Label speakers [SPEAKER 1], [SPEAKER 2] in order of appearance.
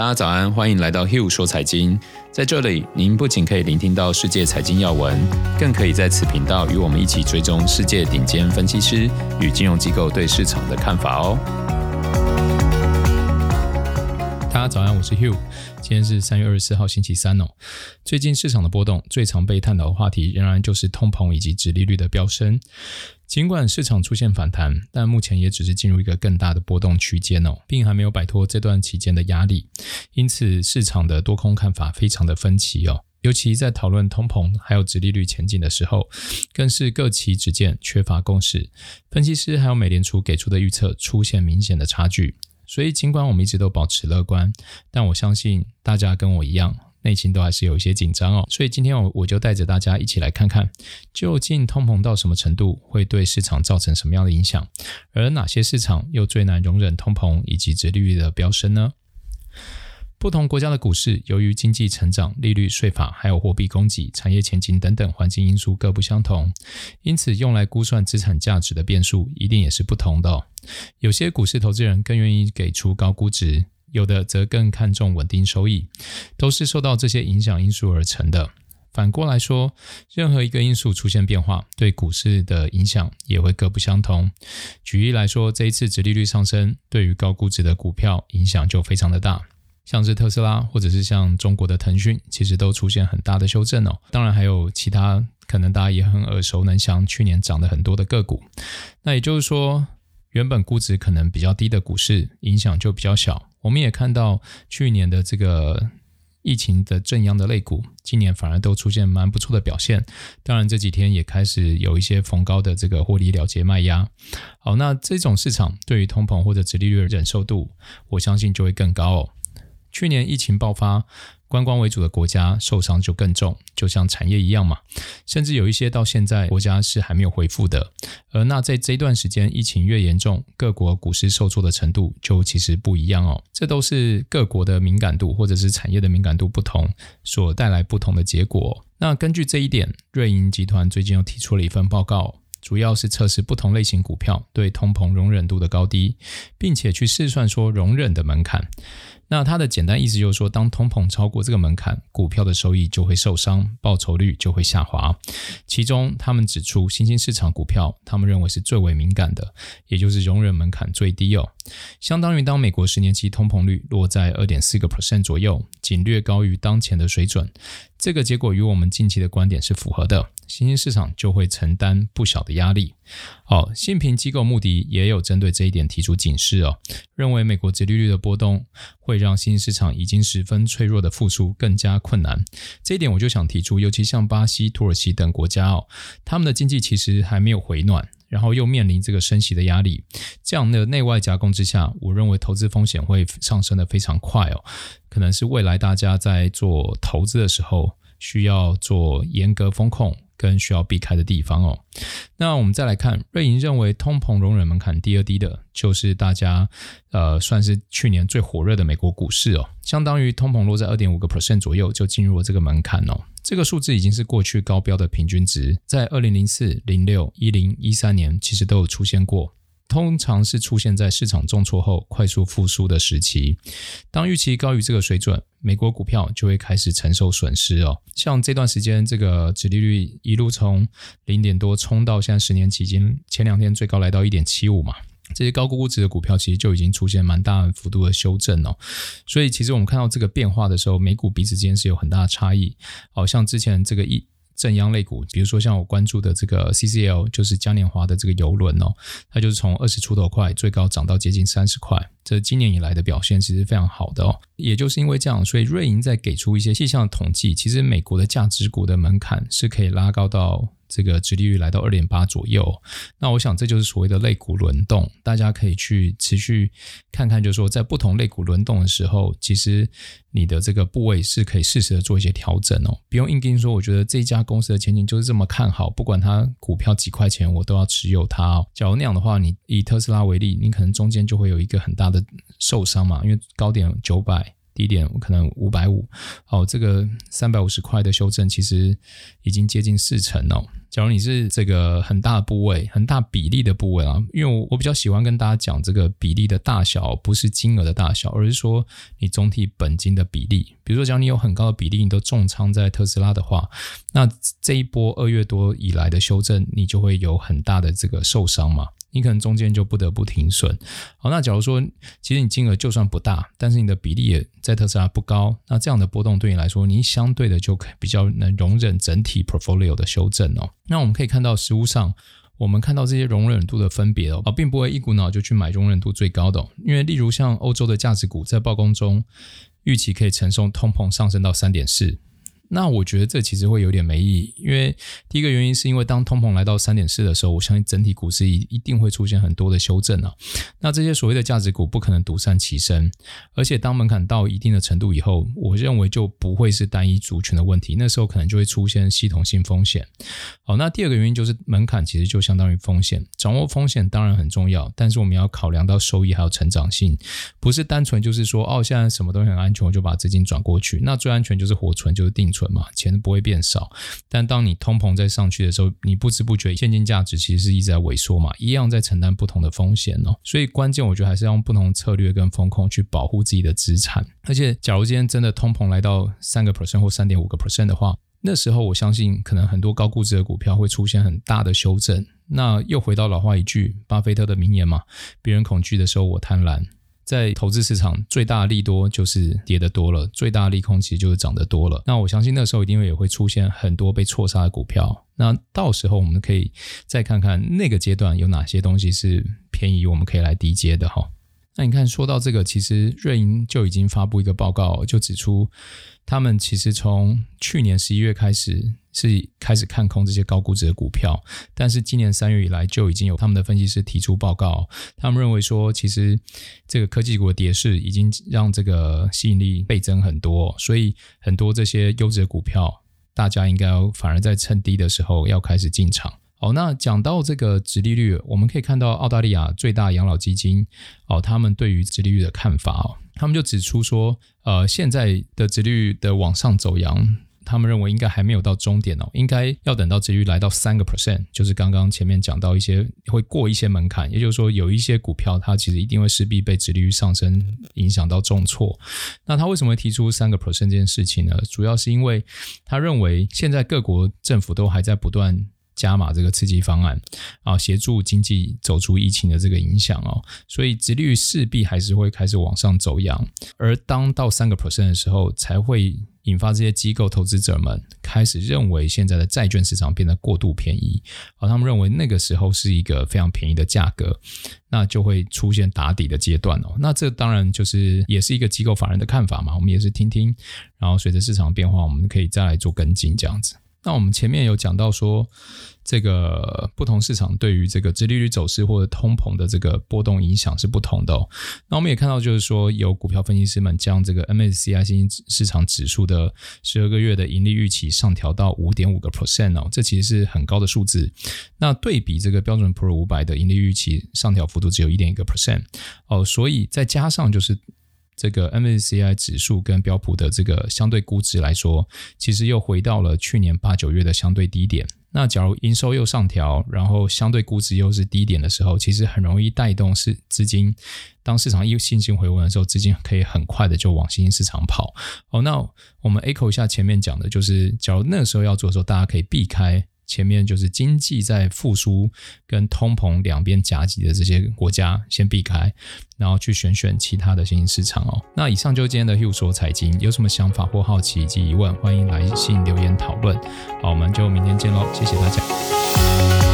[SPEAKER 1] 大家早安，欢迎来到 Hugh 说财经。在这里，您不仅可以聆听到世界财经要闻，更可以在此频道与我们一起追踪世界顶尖分析师与金融机构对市场的看法哦。
[SPEAKER 2] 大家早安，我是 Hugh。今天是三月二十四号，星期三哦。最近市场的波动，最常被探讨的话题仍然就是通膨以及殖利率的飙升。尽管市场出现反弹，但目前也只是进入一个更大的波动区间哦，并还没有摆脱这段期间的压力。因此，市场的多空看法非常的分歧哦。尤其在讨论通膨还有殖利率前景的时候，更是各旗只见，缺乏共识。分析师还有美联储给出的预测出现明显的差距。所以，尽管我们一直都保持乐观，但我相信大家跟我一样，内心都还是有一些紧张哦。所以今天我我就带着大家一起来看看，究竟通膨到什么程度会对市场造成什么样的影响，而哪些市场又最难容忍通膨以及殖利率的飙升呢？不同国家的股市，由于经济成长、利率、税法，还有货币供给、产业前景等等环境因素各不相同，因此用来估算资产价值的变数一定也是不同的。有些股市投资人更愿意给出高估值，有的则更看重稳定收益，都是受到这些影响因素而成的。反过来说，任何一个因素出现变化，对股市的影响也会各不相同。举例来说，这一次殖利率上升，对于高估值的股票影响就非常的大。像是特斯拉，或者是像中国的腾讯，其实都出现很大的修正哦。当然还有其他可能大家也很耳熟能详，去年涨得很多的个股。那也就是说，原本估值可能比较低的股市，影响就比较小。我们也看到去年的这个疫情的震央的类股，今年反而都出现蛮不错的表现。当然这几天也开始有一些逢高的这个获利了结卖压。好，那这种市场对于通膨或者殖利率的忍受度，我相信就会更高哦。去年疫情爆发，观光为主的国家受伤就更重，就像产业一样嘛。甚至有一些到现在国家是还没有恢复的。而那在这段时间疫情越严重，各国股市受挫的程度就其实不一样哦。这都是各国的敏感度或者是产业的敏感度不同所带来不同的结果。那根据这一点，瑞银集团最近又提出了一份报告。主要是测试不同类型股票对通膨容忍度的高低，并且去试算说容忍的门槛。那它的简单意思就是说，当通膨超过这个门槛，股票的收益就会受伤，报酬率就会下滑。其中，他们指出新兴市场股票，他们认为是最为敏感的，也就是容忍门槛最低哦。相当于当美国十年期通膨率落在二点四个 percent 左右，仅略高于当前的水准。这个结果与我们近期的观点是符合的。新兴市场就会承担不小的压力。好，信评机构穆迪也有针对这一点提出警示哦，认为美国殖利率的波动会让新兴市场已经十分脆弱的复苏更加困难。这一点我就想提出，尤其像巴西、土耳其等国家哦，他们的经济其实还没有回暖，然后又面临这个升息的压力，这样的内外夹攻之下，我认为投资风险会上升得非常快哦，可能是未来大家在做投资的时候需要做严格风控。跟需要避开的地方哦。那我们再来看，瑞银认为通膨容忍门槛第二低的，就是大家呃算是去年最火热的美国股市哦，相当于通膨落在二点五个 percent 左右就进入了这个门槛哦。这个数字已经是过去高标的平均值，在二零零四、零六、一零、一三年其实都有出现过。通常是出现在市场重挫后快速复苏的时期，当预期高于这个水准，美国股票就会开始承受损失哦。像这段时间，这个指利率一路从零点多冲到现在十年期间，前两天最高来到一点七五嘛，这些高估值的股票其实就已经出现蛮大幅度的修正哦。所以其实我们看到这个变化的时候，美股彼此之间是有很大的差异。好像之前这个一。正央类股，比如说像我关注的这个 CCL，就是嘉年华的这个游轮哦，它就是从二十出头块最高涨到接近三十块，这今年以来的表现其实非常好的哦。也就是因为这样，所以瑞银在给出一些细项的统计，其实美国的价值股的门槛是可以拉高到。这个殖利率来到二点八左右，那我想这就是所谓的类股轮动，大家可以去持续看看，就是说在不同类股轮动的时候，其实你的这个部位是可以适时的做一些调整哦，不用硬盯说，我觉得这家公司的前景就是这么看好，不管它股票几块钱，我都要持有它哦。假如那样的话，你以特斯拉为例，你可能中间就会有一个很大的受伤嘛，因为高点九百。低点可能五百五，哦，这个三百五十块的修正其实已经接近四成哦。假如你是这个很大的部位、很大比例的部位啊，因为我我比较喜欢跟大家讲这个比例的大小，不是金额的大小，而是说你总体本金的比例。比如说，假如你有很高的比例，你都重仓在特斯拉的话，那这一波二月多以来的修正，你就会有很大的这个受伤嘛。你可能中间就不得不停损。好，那假如说其实你金额就算不大，但是你的比例也在特斯拉不高，那这样的波动对你来说，你相对的就可比较能容忍整体 portfolio 的修正哦。那我们可以看到实务上，我们看到这些容忍度的分别哦，并不会一股脑就去买容忍度最高的哦，因为例如像欧洲的价值股在报告中预期可以承受通膨上升到三点四。那我觉得这其实会有点没意义，因为第一个原因是因为当通膨来到三点四的时候，我相信整体股市一一定会出现很多的修正啊。那这些所谓的价值股不可能独善其身，而且当门槛到一定的程度以后，我认为就不会是单一族群的问题，那时候可能就会出现系统性风险。好，那第二个原因就是门槛其实就相当于风险，掌握风险当然很重要，但是我们要考量到收益还有成长性，不是单纯就是说哦，现在什么东西很安全，我就把资金转过去。那最安全就是活存，就是定存。存嘛，钱不会变少，但当你通膨再上去的时候，你不知不觉现金价值其实是一直在萎缩嘛，一样在承担不同的风险哦。所以关键我觉得还是要用不同策略跟风控去保护自己的资产。而且，假如今天真的通膨来到三个 percent 或三点五个 percent 的话，那时候我相信可能很多高估值的股票会出现很大的修正。那又回到老话一句，巴菲特的名言嘛：别人恐惧的时候，我贪婪。在投资市场，最大的利多就是跌得多了，最大的利空其实就是涨得多了。那我相信那时候一定会也会出现很多被错杀的股票。那到时候我们可以再看看那个阶段有哪些东西是便宜，我们可以来低接的哈。那你看，说到这个，其实瑞银就已经发布一个报告，就指出他们其实从去年十一月开始。是开始看空这些高估值的股票，但是今年三月以来就已经有他们的分析师提出报告，他们认为说，其实这个科技股的跌势已经让这个吸引力倍增很多，所以很多这些优质的股票，大家应该反而在趁低的时候要开始进场。好，那讲到这个殖利率，我们可以看到澳大利亚最大养老基金哦，他们对于殖利率的看法哦，他们就指出说，呃，现在的殖利率的往上走扬。他们认为应该还没有到终点哦，应该要等到殖利率来到三个 percent，就是刚刚前面讲到一些会过一些门槛，也就是说有一些股票它其实一定会势必被殖利率上升影响到重挫。那他为什么会提出三个 percent 这件事情呢？主要是因为他认为现在各国政府都还在不断。加码这个刺激方案啊，协助经济走出疫情的这个影响哦，所以殖率势必还是会开始往上走扬，而当到三个 percent 的时候，才会引发这些机构投资者们开始认为现在的债券市场变得过度便宜，而他们认为那个时候是一个非常便宜的价格，那就会出现打底的阶段哦。那这当然就是也是一个机构法人的看法嘛，我们也是听听，然后随着市场变化，我们可以再来做跟进这样子。那我们前面有讲到说，这个不同市场对于这个殖利率走势或者通膨的这个波动影响是不同的哦。那我们也看到，就是说有股票分析师们将这个 MSCI 新兴市场指数的十二个月的盈利预期上调到五点五个 percent 哦，这其实是很高的数字。那对比这个标准普尔五百的盈利预期上调幅度只有一点一个 percent 哦，所以再加上就是。这个 MSCI 指数跟标普的这个相对估值来说，其实又回到了去年八九月的相对低点。那假如营收又上调，然后相对估值又是低点的时候，其实很容易带动是资金。当市场一信心回温的时候，资金可以很快的就往新兴市场跑。好，那我们 echo 一下前面讲的，就是假如那个时候要做的时候，大家可以避开。前面就是经济在复苏跟通膨两边夹击的这些国家，先避开，然后去选选其他的新兴市场哦。那以上就是今天的 Hugh 说财经，有什么想法或好奇以及疑问，欢迎来信留言讨论。好，我们就明天见喽，谢谢大家。